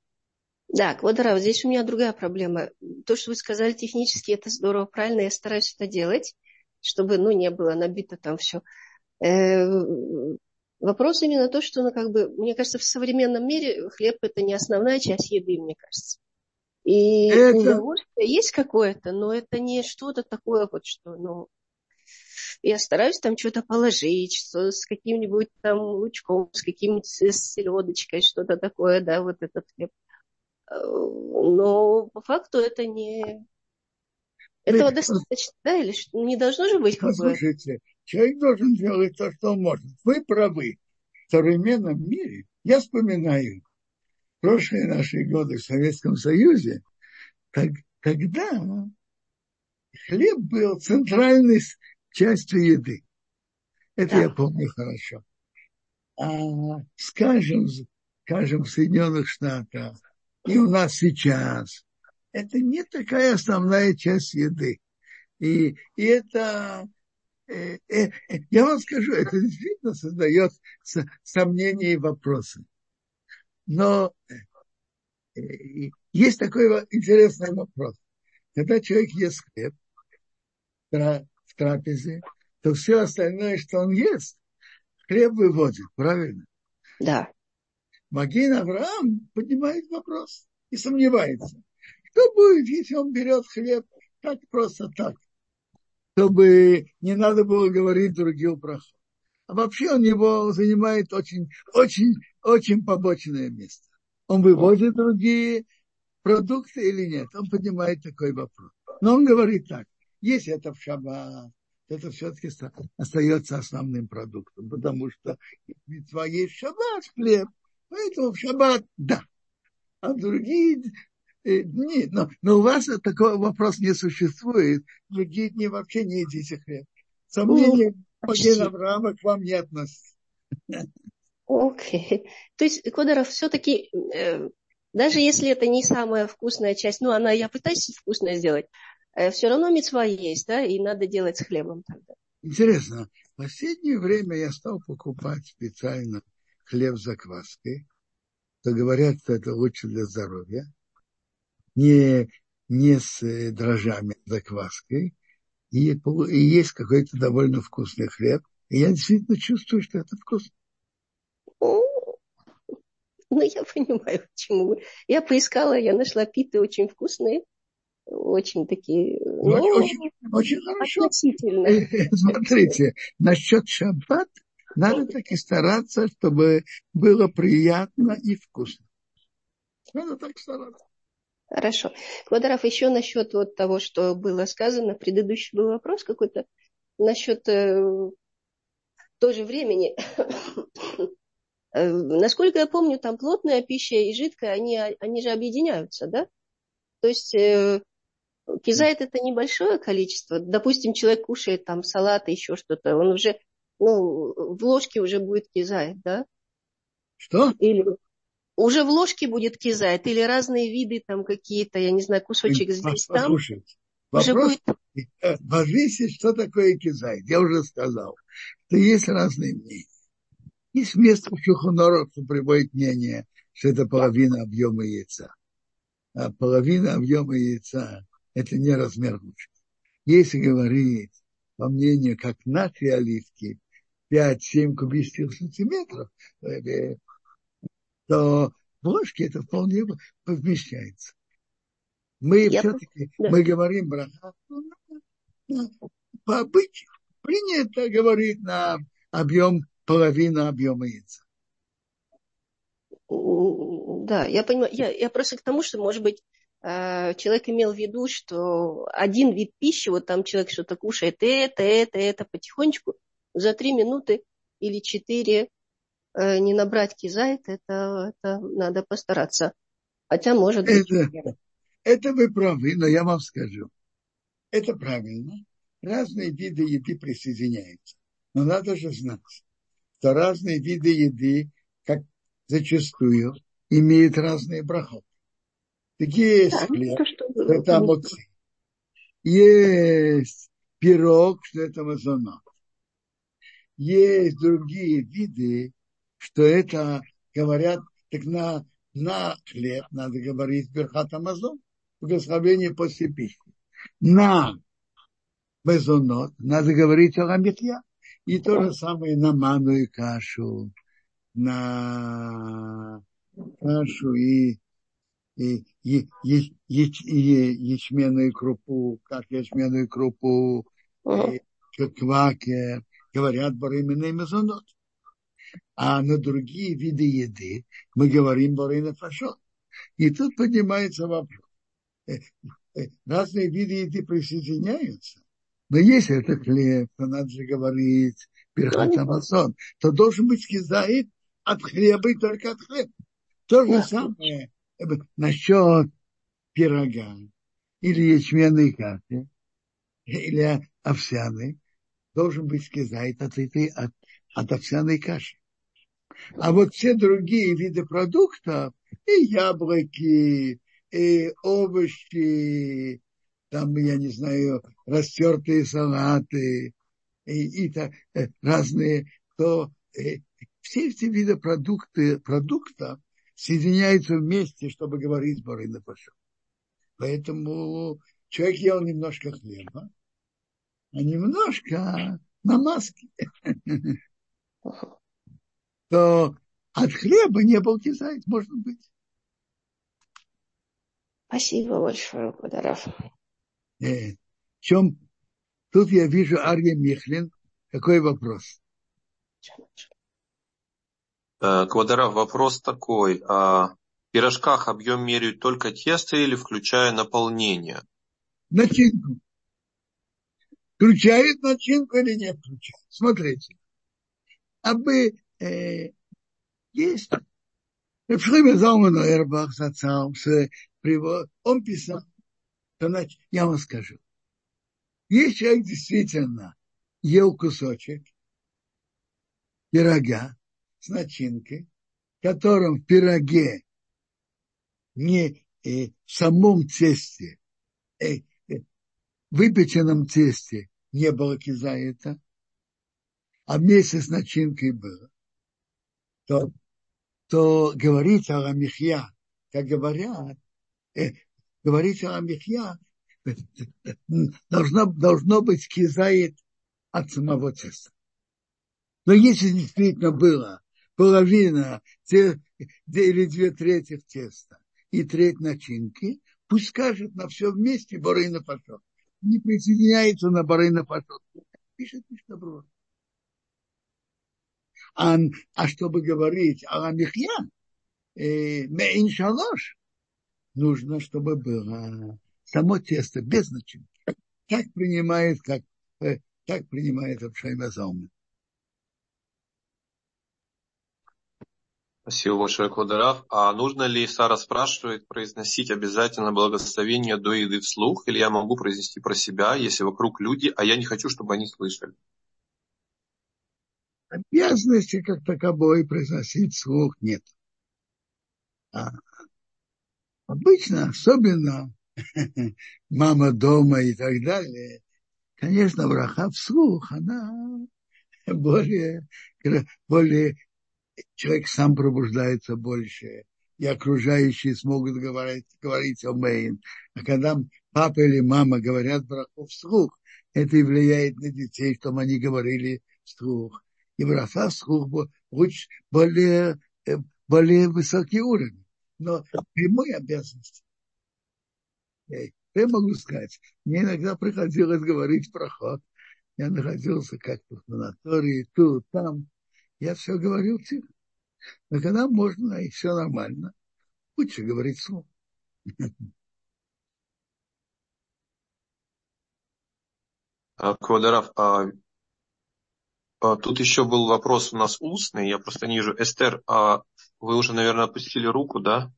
Да, Квадрав, здесь у меня другая проблема. То, что вы сказали технически, это здорово, правильно, я стараюсь это делать, чтобы, ну, не было набито там все. Вопрос именно то, что, ну, как бы, мне кажется, в современном мире хлеб это не основная часть еды, мне кажется. И это... удовольствие есть какое-то, но это не что-то такое вот, что, ну, я стараюсь там что-то положить, что с каким-нибудь там лучком, с каким-нибудь селедочкой, что-то такое, да, вот этот хлеб. Э, но по факту это не... Этого достаточно, да, или не должно же быть какое-то? Человек должен делать то, что он может. Вы правы. В современном мире, я вспоминаю прошлые наши годы в Советском Союзе, так, тогда хлеб был центральной частью еды. Это да. я помню хорошо. А, скажем, скажем, в Соединенных Штатах и у нас сейчас, это не такая основная часть еды. И, и это, я вам скажу, это действительно создает сомнения и вопросы. Но э, есть такой интересный вопрос. Когда человек ест хлеб в трапезе, то все остальное, что он ест, хлеб выводит, правильно? Да. Маген Авраам поднимает вопрос и сомневается. Что будет, если он берет хлеб так просто так, чтобы не надо было говорить других брахот. А вообще он его занимает очень, очень, очень побочное место. Он выводит другие продукты или нет? Он поднимает такой вопрос. Но он говорит так, если это в шаббат, это все-таки остается основным продуктом, потому что митцва есть шаббат, хлеб, поэтому в шаббат да. А другие дни, но, но у вас такой вопрос не существует, другие дни вообще не едите хлеб. Сомнения Маген Авраама к вам не относятся. Окей. Okay. То есть, Кодоров, все-таки, э, даже если это не самая вкусная часть, ну, она, я пытаюсь вкусно сделать, э, все равно мецва есть, да, и надо делать с хлебом тогда. Интересно, в последнее время я стал покупать специально хлеб с закваской, то говорят, что это лучше для здоровья, не, не с э, дрожжами, а закваской, и, и есть какой-то довольно вкусный хлеб, и я действительно чувствую, что это вкусно. Ну, я понимаю, почему. Я поискала, я нашла питы очень вкусные, очень такие, ну, очень, очень хорошо. Смотрите, насчет шаббат надо так и стараться, чтобы было приятно и вкусно. Надо так стараться. Хорошо. Квадраф, еще насчет вот того, что было сказано, предыдущий был вопрос какой-то, насчет э, тоже времени. Э, насколько я помню, там плотная пища и жидкая, они, они же объединяются, да? То есть э, кизайт это небольшое количество. Допустим, человек кушает там салат и еще что-то, он уже, ну, в ложке уже будет кизайт, да? Что? Или уже в ложке будет кизайт, или разные виды там какие-то, я не знаю, кусочек здесь там. Послушайте, вопрос будет... зависит, что такое кизайт. Я уже сказал, что есть разные мнения. Есть место в Шухонорах, что приводит мнение, что это половина объема яйца. А половина объема яйца – это не размер лучше. Если говорить по мнению, как наши оливки, 5-7 кубических сантиметров, э, то в ложке это вполне вмещается. Мы Я все-таки, да. мы говорим ну, по обычаю принято говорить на объем половина объема яйца. Да, я понимаю. Я, я просто к тому, что, может быть, э, человек имел в виду, что один вид пищи, вот там человек что-то кушает, это, это, это, потихонечку, за три минуты или четыре не набрать кизайт, это, это надо постараться. Хотя, может быть... Это, это вы правы, но я вам скажу. Это правильно. Разные виды еды присоединяются. Но надо же знать, что разные виды еды, как зачастую, имеют разные брахот. Такие есть да, хлеб, что это амоци. Есть пирог, что это мазонот. Есть другие виды, что это, говорят, так на, на хлеб надо говорить берхат амазон, благословение после пищи. На мазонот надо говорить о ламитья. И то же самое на манную кашу, на кашу и, и, и, и, и, и ячменную крупу, как ячменную крупу, и кваке, говорят барымина и мезонот. А на другие виды еды мы говорим барына фашот. И тут поднимается вопрос. Э, э, разные виды еды присоединяются. Но если это хлеб, то надо же говорить Перхат Амазон, то должен быть кизаит от хлеба и только от хлеба. То же самое э, насчет пирога или ячменной каши, или овсяной, должен быть кизаит от, этой, от, от овсяной каши. А вот все другие виды продуктов, И яблоки, и овощи, там, я не знаю, растертые салаты, и, и так, э, разные, то э, все эти виды продукты, продуктов соединяются вместе, чтобы говорить Барына Пашу. Поэтому человек ел немножко хлеба, а немножко намазки. То от хлеба не был кизайт, может быть. Спасибо большое, Кударов. Э, в чем тут я вижу Арья Михлин. Какой вопрос? Э, Квадаров, вопрос такой. А в пирожках объем меряют только тесто или включая наполнение? Начинку. Включает начинку или не включает? Смотрите. Абы э, есть Рабшлиме Залману Эрбах зацал, он писал, я вам скажу. Если человек действительно ел кусочек пирога с начинкой, в котором в пироге не э, в самом тесте, э, э, выпеченном тесте не было кизаита, а вместе с начинкой было, то, то говорить о ламихья, как говорят, э, говорить о ламихья, должно, должно быть кизает от самого теста. Но если действительно было половина те, или две трети теста и треть начинки, пусть скажет на все вместе Барына Пашот. Не присоединяется на Барына Пашот. Пишет Мишнаброд. А, а чтобы говорить о Михья, э, Меин Шалош, нужно, чтобы было само тесто без начинки. Так принимает, как, э, так принимает Абшайма Залман. Спасибо большое, Квадарав. А нужно ли, Сара спрашивает, произносить обязательно благословение до еды вслух, или я могу произнести про себя, если вокруг люди, а я не хочу, чтобы они слышали? Обязанности как таковой произносить вслух нет. А обычно, особенно мама дома и так далее, конечно, враха вслух, она более, более человек сам пробуждается больше, и окружающие смогут говорить, говорить о Мейн. А когда папа или мама говорят браху вслух, это и влияет на детей, чтобы они говорили вслух. И браха вслух лучше, более, э, более высокий уровень. Но прямой обязанности. Я могу сказать, мне иногда приходилось говорить проход. Я находился как-то в санатории, тут, там. Я все говорил тихо. Но когда можно, и все нормально, лучше говорить слово. А, Квадоров, а, а, тут еще был вопрос у нас устный, я просто не вижу. Эстер, а вы уже, наверное, опустили руку, да?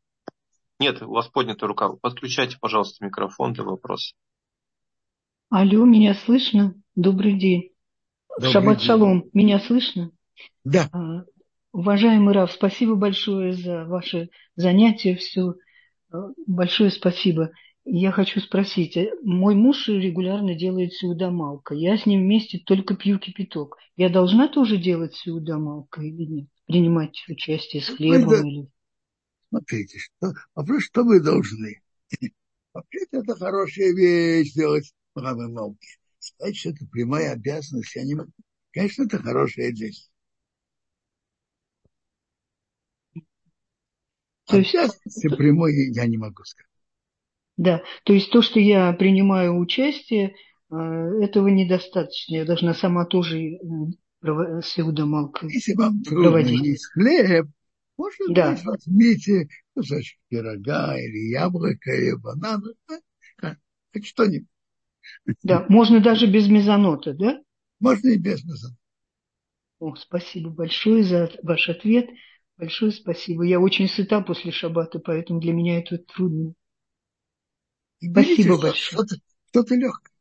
Нет, у вас поднята рука. Подключайте, пожалуйста, микрофон для вопроса. Алло, меня слышно? Добрый день. Добрый Шаббат день. шалом. Меня слышно? Да. А, уважаемый Рав, спасибо большое за ваше занятие. Все. А, большое спасибо. Я хочу спросить, э, мой муж регулярно делает сеудомалка. Я с ним вместе только пью кипяток. Я должна тоже делать сеудомалка или нет? Принимать участие с хлебом это, или... Смотрите, что, вопрос, что вы должны? Вообще-то это хорошая вещь делать молки. Сказать, что это прямая обязанность, я не могу. Конечно, это хорошая вещь. То есть... Обязанности прямой я не могу сказать. Да, то есть то, что я принимаю участие, э, этого недостаточно. Я должна сама тоже э, с Иудомалкой Если вам трудно есть хлеб, можно да. возьмите кусочек пирога или яблоко, или банан, хоть что-нибудь. Да, можно даже без мезонота, да? Можно и без мезонота. О, спасибо большое за ваш ответ. Большое спасибо. Я очень сыта после шаббата, поэтому для меня это трудно. И спасибо большое. Что-то, что-то легкое.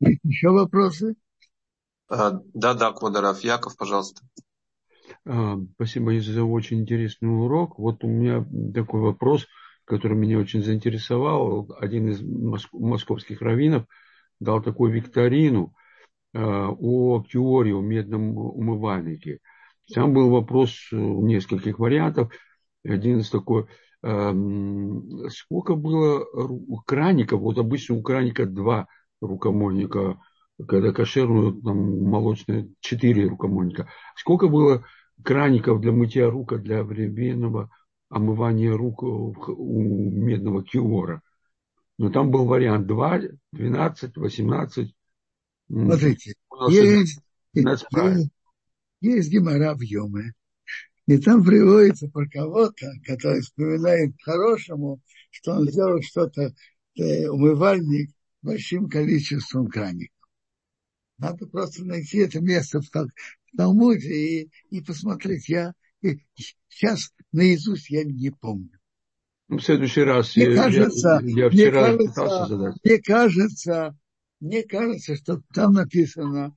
Еще вопросы? Да-да, Квадаров. Яков, пожалуйста. А, спасибо за очень интересный урок. Вот у меня такой вопрос, который меня очень заинтересовал. Один из московских раввинов дал такую викторину а, о теории, о медном умывальнике. Там был вопрос нескольких вариантов. Один из такой, сколько было краников, вот обычно у краника два рукомойника, когда кошерную, там, молочные, четыре рукомойника. Сколько было краников для мытья рук, для временного омывания рук у медного киора? Но там был вариант 2, 12, 18. Смотрите, есть, есть, есть гемора в Йоме, и там приводится про кого-то, который вспоминает хорошему, что он сделал что-то, э, умывальник большим количеством краников. Надо просто найти это место в, в Талмуде и, и посмотреть. Я и, сейчас наизусть я не помню. Ну, в следующий раз мне я, кажется, я, я вчера мне пытался задать. Мне кажется, мне кажется, что там написано,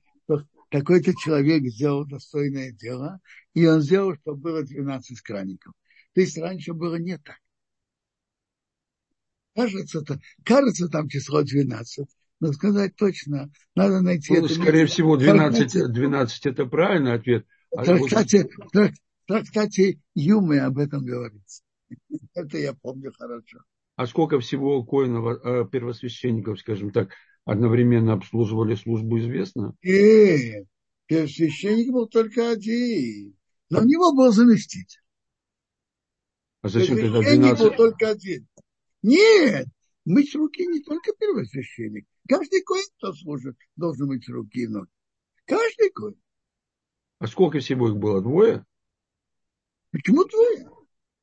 что какой-то человек сделал достойное дело, и он сделал, чтобы было 12 краников. То есть раньше было не так. Кажется, кажется там число 12, но сказать точно, надо найти ну, это Скорее место. всего, 12, 12 это правильный ответ. В трактате, в трактате Юмы об этом говорится. Это я помню хорошо. А сколько всего коинов, э, первосвященников, скажем так, одновременно обслуживали службу, известно? Нет, первосвященник был только один. Но у него был заместитель. А зачем тогда 12? был только один. Нет, мыть руки не только первосвященник. Каждый коин, кто служит, должен мыть руки и ноги. Каждый коин. А сколько всего их было? Двое? Почему двое?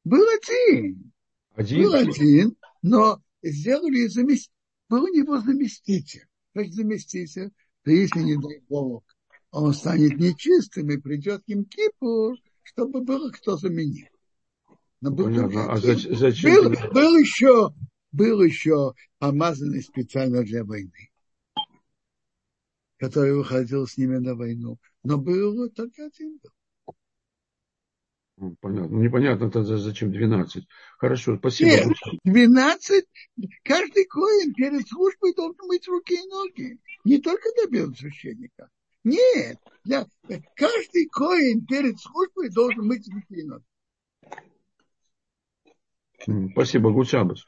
Был один. Один? Был один, но сделали заместитель. Был у него заместитель. Как заместитель, то если, не дай Бог, он станет нечистым и придет к кипу, чтобы было кто заменил. Но был Понятно. А зачем? Был, был еще был еще помазанный специально для войны, который выходил с ними на войну. Но был только один был. Ну, понятно. Ну, непонятно тогда, зачем 12. Хорошо, спасибо. Нет, 12, каждый коин перед службой должен мыть руки и ноги. Не только для белого священника. Нет, для, каждый коин перед службой должен мыть руки и ноги. Спасибо, Гучабас.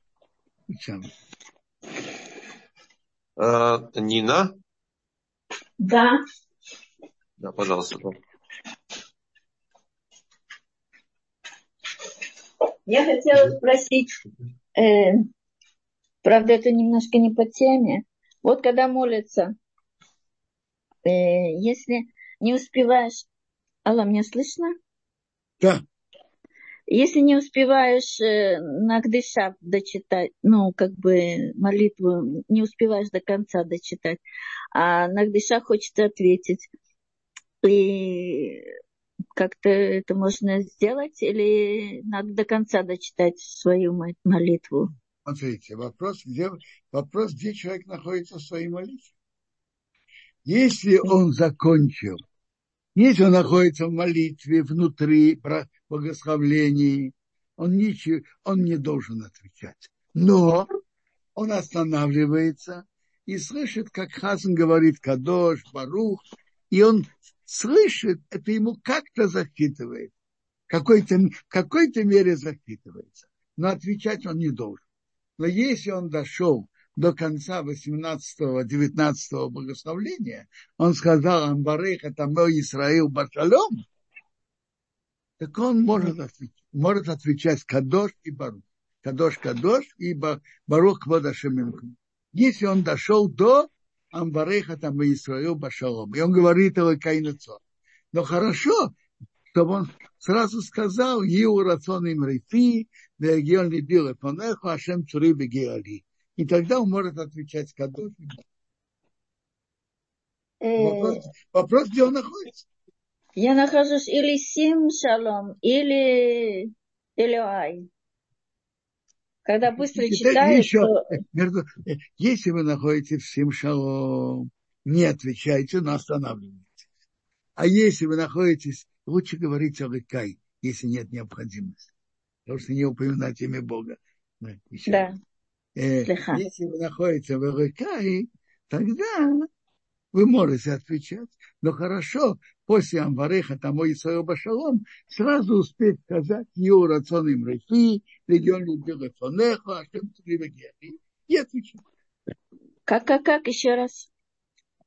А, Нина? Да. Да, пожалуйста. Я хотела спросить, э, правда, это немножко не по теме. Вот когда молятся, э, если не успеваешь... Алла, меня слышно? Да. Если не успеваешь э, Нагдыша дочитать, ну, как бы молитву, не успеваешь до конца дочитать, а Нагдыша хочет ответить, и как-то это можно сделать или надо до конца дочитать свою молитву? Смотрите, вопрос, где, вопрос, где человек находится в своей молитве. Если он закончил если он находится в молитве, внутри благословлений, он, ничего, он не должен отвечать. Но он останавливается и слышит, как Хасан говорит Кадош, Барух, и он слышит, это ему как-то захитывает, в какой-то, в какой-то мере захитывается. Но отвечать он не должен. Но если он дошел до конца 18-19 благословления, он сказал это мой Исраил Башалом, так он может отвечать, может отвечать Кадош и Барух. Кадош Кадош и Барух Квадашеминку. Если он дошел до Амбареха там Исраил Башалом. И он говорит о Кайнецо. Но хорошо, чтобы он сразу сказал, Иу рацион им рейфи, Вегион либил Эпонеху, Ашем Цури Бегиали. И тогда он может отвечать Кадош. Э, вопрос, вопрос, где он находится. Я нахожусь или Сим Шалом, или Элюай. Когда быстро читаешь, еще, то... между, если вы находитесь в Сим Шалом, не отвечайте, но останавливайтесь. А если вы находитесь, лучше говорить о Рыкай, если нет необходимости. Потому что не упоминать имя Бога. Еще да. Э, если вы находитесь в Рыкай, тогда вы можете отвечать. Но хорошо, после Амвареха тому и своего башалом, сразу успеть сказать Ю рацион им рефи, легион любил фонеху, а чем ты и отвечать. Как, как, как, еще раз?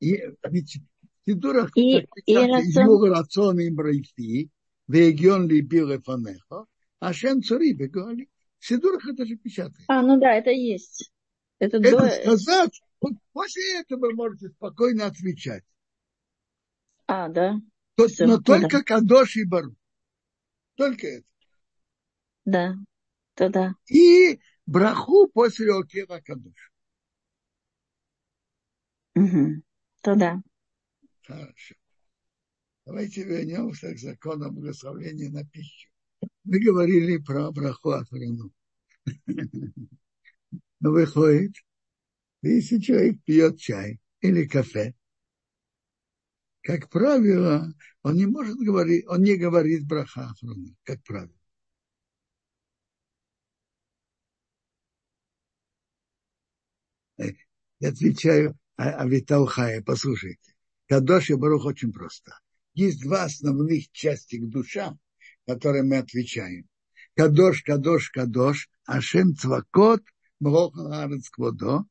И, ведь Сидурах и, и рацион... рацион им рефи, легион любил фонеху, а чем цари бегали. Сидурах это же печатает. А, ну да, это есть. Это, это до... сказать, вот после этого вы можете спокойно отвечать. А, да. То, Все, но только да. Кадош и Бару. Только это. Да, то да. И браху после Окева Кадош. Угу. То да. Хорошо. Давайте вернемся к закону благословения на пищу. Мы говорили про браху Афрану. Но выходит, если человек пьет чай или кафе, как правило, он не может говорить, он не говорит браха как правило. Я отвечаю Авиталхая, послушайте. Кадош и Барух очень просто. Есть два основных части к душа, которые мы отвечаем. Кадош, Кадош, Кадош, Ашем Цвакот, Мроха Арец Кводо.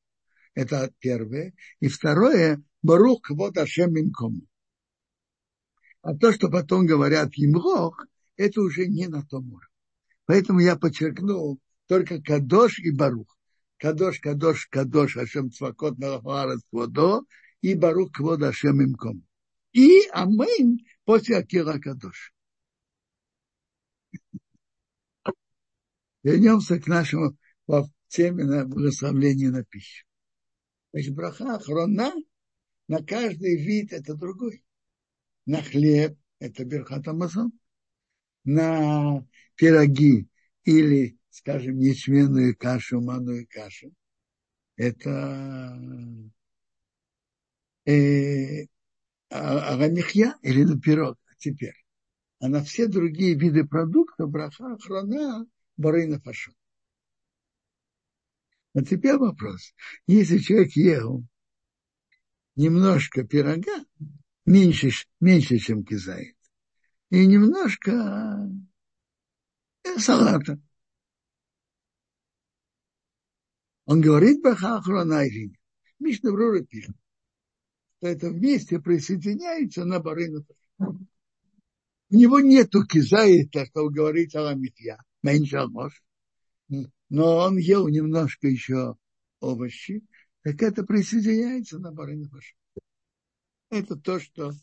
Это первое. И второе, Барух Квод Ашем Имкому. А то, что потом говорят Емрох, это уже не на том уровне. Поэтому я подчеркнул только Кадош и Барух. Кадош, Кадош, Кадош, Ашем Цвакот Мелахуарас Кводо и Барух Квод Ашем Имком. И Амин после Акира Кадош. Вернемся к нашему теме на благословение на пищу. Значит, браха охрона на каждый вид это другой на хлеб, это Берхат Амазон, на пироги или, скажем, ячменную кашу, манную кашу, это э, аганихья или на пирог теперь. А на все другие виды продуктов браха хрона барына пошел. А теперь вопрос. Если человек ел немножко пирога, меньше, меньше чем кизает. И немножко э, салата. Он говорит Бахахронайрин. Мишна Брура пишет, что это вместе присоединяется на барына. У него нету кизаита, что говорит Аламитья, меньше алмош. Но он ел немножко еще овощи, так это присоединяется на барына пошел. Это то, что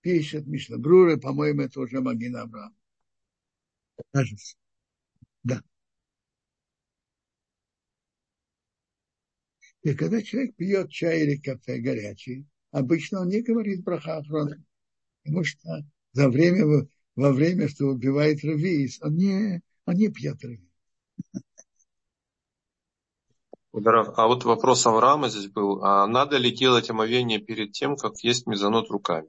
пишет Мишна Брура, по-моему, это уже Магин Авраам. Кажется. Да. И когда человек пьет чай или кафе горячий, обычно он не говорит браха Ахрона, потому что за время, во время, что убивает ревиз, он не, он не пьет ревиз. А вот вопрос Авраама здесь был. А надо ли делать омовение перед тем, как есть мезонот руками?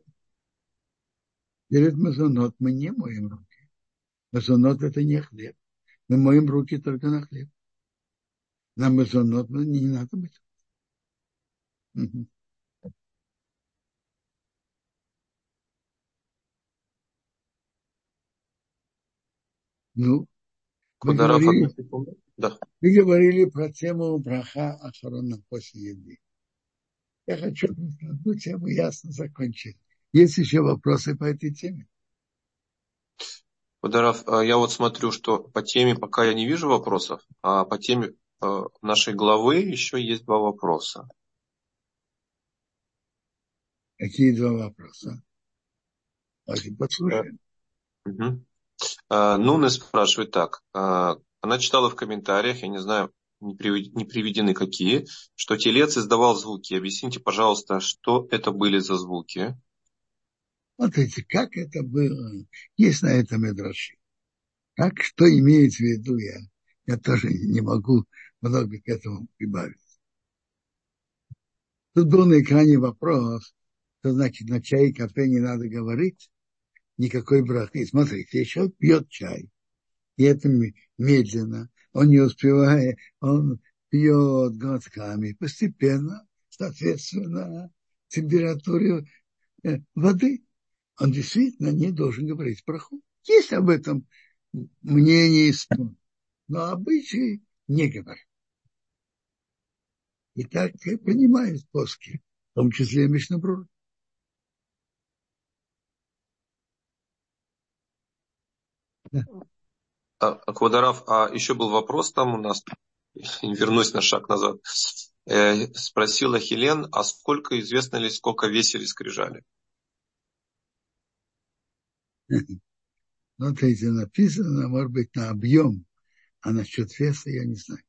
Перед мезонот мы не моем руки. Мезонот это не хлеб. Мы моем руки только на хлеб. На мезонот не надо быть. Угу. Ну, Куда говорили, да. Вы говорили про тему браха Ахарона после еды. Я хочу одну тему ясно закончить. Есть еще вопросы по этой теме? Ударов, а я вот смотрю, что по теме пока я не вижу вопросов, а по теме э, нашей главы еще есть два вопроса. Какие два вопроса? Давайте послушаем. Угу. Нуна спрашивает так. Она читала в комментариях, я не знаю, не приведены какие, что телец издавал звуки. Объясните, пожалуйста, что это были за звуки? Смотрите, как это было. Есть на этом Медраши. Как, что имеется в виду я? Я тоже не могу много к этому прибавить. Тут был на экране вопрос, что значит на чай и кафе не надо говорить, никакой брахи. Смотрите, человек пьет чай, и это медленно, он не успевает, он пьет глотками, постепенно, соответственно, температуре э, воды, он действительно не должен говорить проху. Есть об этом мнение спор, но обычаи не говорят. И так понимают плоские, в том числе и Мишнабрур. Да. А, Квадарав, а еще был вопрос там у нас, вернусь на шаг назад. Э, спросила Хелен, а сколько, известно ли, сколько весили скрижали? Ну, это написано, может быть, на объем, а насчет веса я не знаю.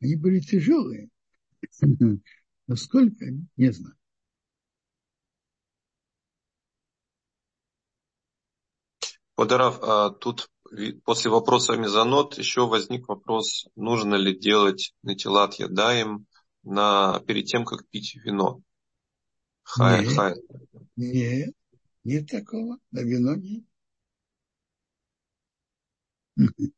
Они были тяжелые. Но сколько, не знаю. Подарав, а тут после вопроса Мезонот еще возник вопрос, нужно ли делать натилат ядаем на, перед тем, как пить вино. Хай, нет, хай. нет, нет такого, на вино нет.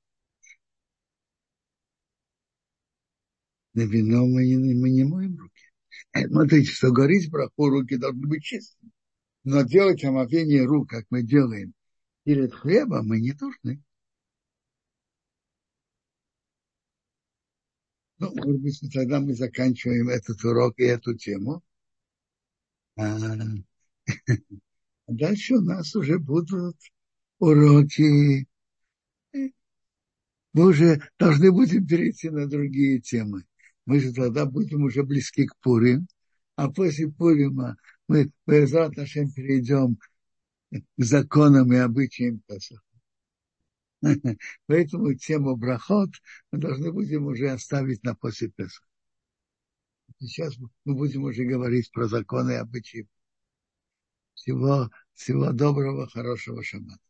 На вино мы не, мы не моем руки. Смотрите, что говорить про руки должны быть чистыми. Но делать омовение рук, как мы делаем перед хлебом, мы не должны. Ну, может быть, тогда мы заканчиваем этот урок и эту тему. А, дальше у нас уже будут уроки. Мы уже должны будем перейти на другие темы. Мы же тогда будем уже близки к Пурим. А после Пурима мы, без отношения перейдем законам и обычаям Песаха. Поэтому тему брахот мы должны будем уже оставить на после Песаха. Сейчас мы будем уже говорить про законы и обычаи. Всего, всего доброго, хорошего шаббата.